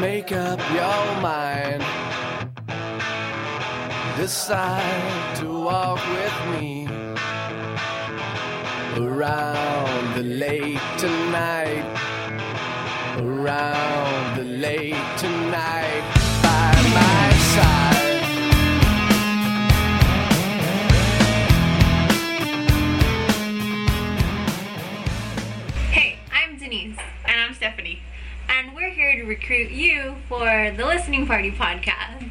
make up your mind. Decide to walk with me around the lake tonight. Around the lake and we're here to recruit you for the Listening Party podcast.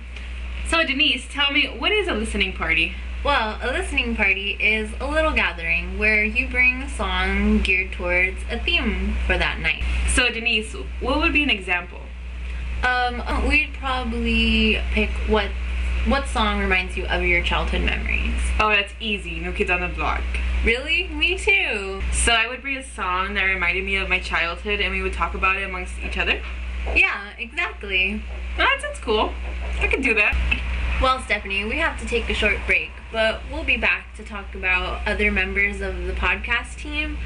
So, Denise, tell me, what is a listening party? Well, a listening party is a little gathering where you bring a song geared towards a theme for that night. So, Denise, what would be an example? Um, we'd probably pick what what song reminds you of your childhood memories. Oh, that's easy. New Kids on the Block. Really? Me too. So, I would bring a song that reminded me of my childhood, and we would talk about it amongst each other. Yeah, exactly. That sounds cool. I could do that. Well, Stephanie, we have to take a short break, but we'll be back to talk about other members of the podcast team,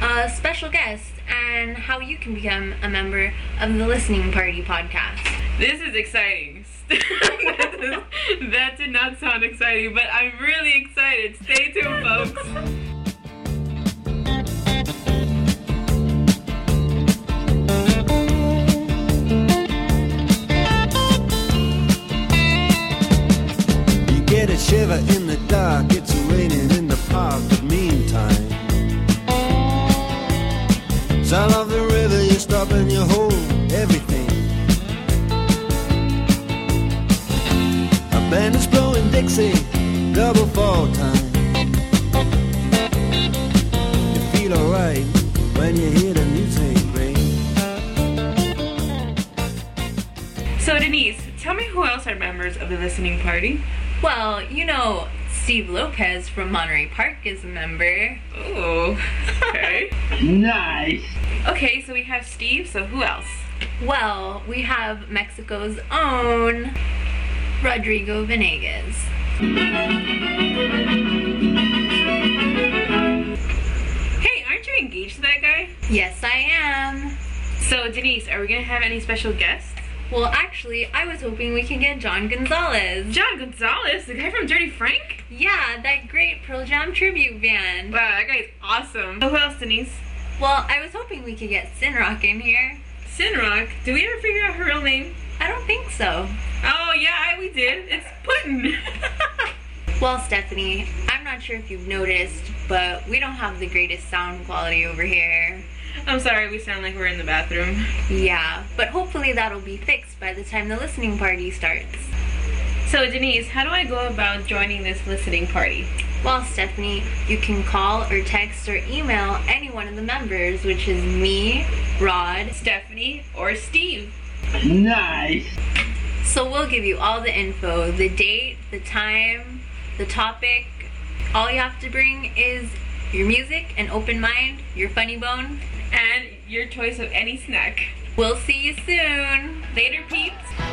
uh, special guests, and how you can become a member of the Listening Party podcast. This is exciting. that, is- that did not sound exciting, but I'm really excited. Stay tuned, folks. Shiver in the dark, it's raining in the park, but meantime. Sound of the river, you stop and you hold everything. A band is blowing Dixie, double fall time. You feel alright when you hear the music ring. So, Denise, tell me who else are members of the listening party? Well, you know, Steve Lopez from Monterey Park is a member. Ooh, okay. Nice. Okay, so we have Steve, so who else? Well, we have Mexico's own Rodrigo Venegas. Hey, aren't you engaged to that guy? Yes, I am. So, Denise, are we gonna have any special guests? Well, actually, I was hoping we could get John Gonzalez. John Gonzalez, the guy from Dirty Frank? Yeah, that great Pearl Jam tribute band. Wow, that guy's awesome. So, who else, Denise? Well, I was hoping we could get Sinrock in here. Sinrock. Did we ever figure out her real name? I don't think so. Oh, yeah, we did. It's Putin. Well, Stephanie, I'm not sure if you've noticed, but we don't have the greatest sound quality over here. I'm sorry, we sound like we're in the bathroom. Yeah, but hopefully that'll be fixed by the time the listening party starts. So, Denise, how do I go about joining this listening party? Well, Stephanie, you can call or text or email any one of the members, which is me, Rod. Stephanie or Steve? Nice. So we'll give you all the info the date, the time, the topic. All you have to bring is your music, an open mind, your funny bone. And your choice of any snack. We'll see you soon. Later, peeps.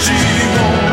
She wanna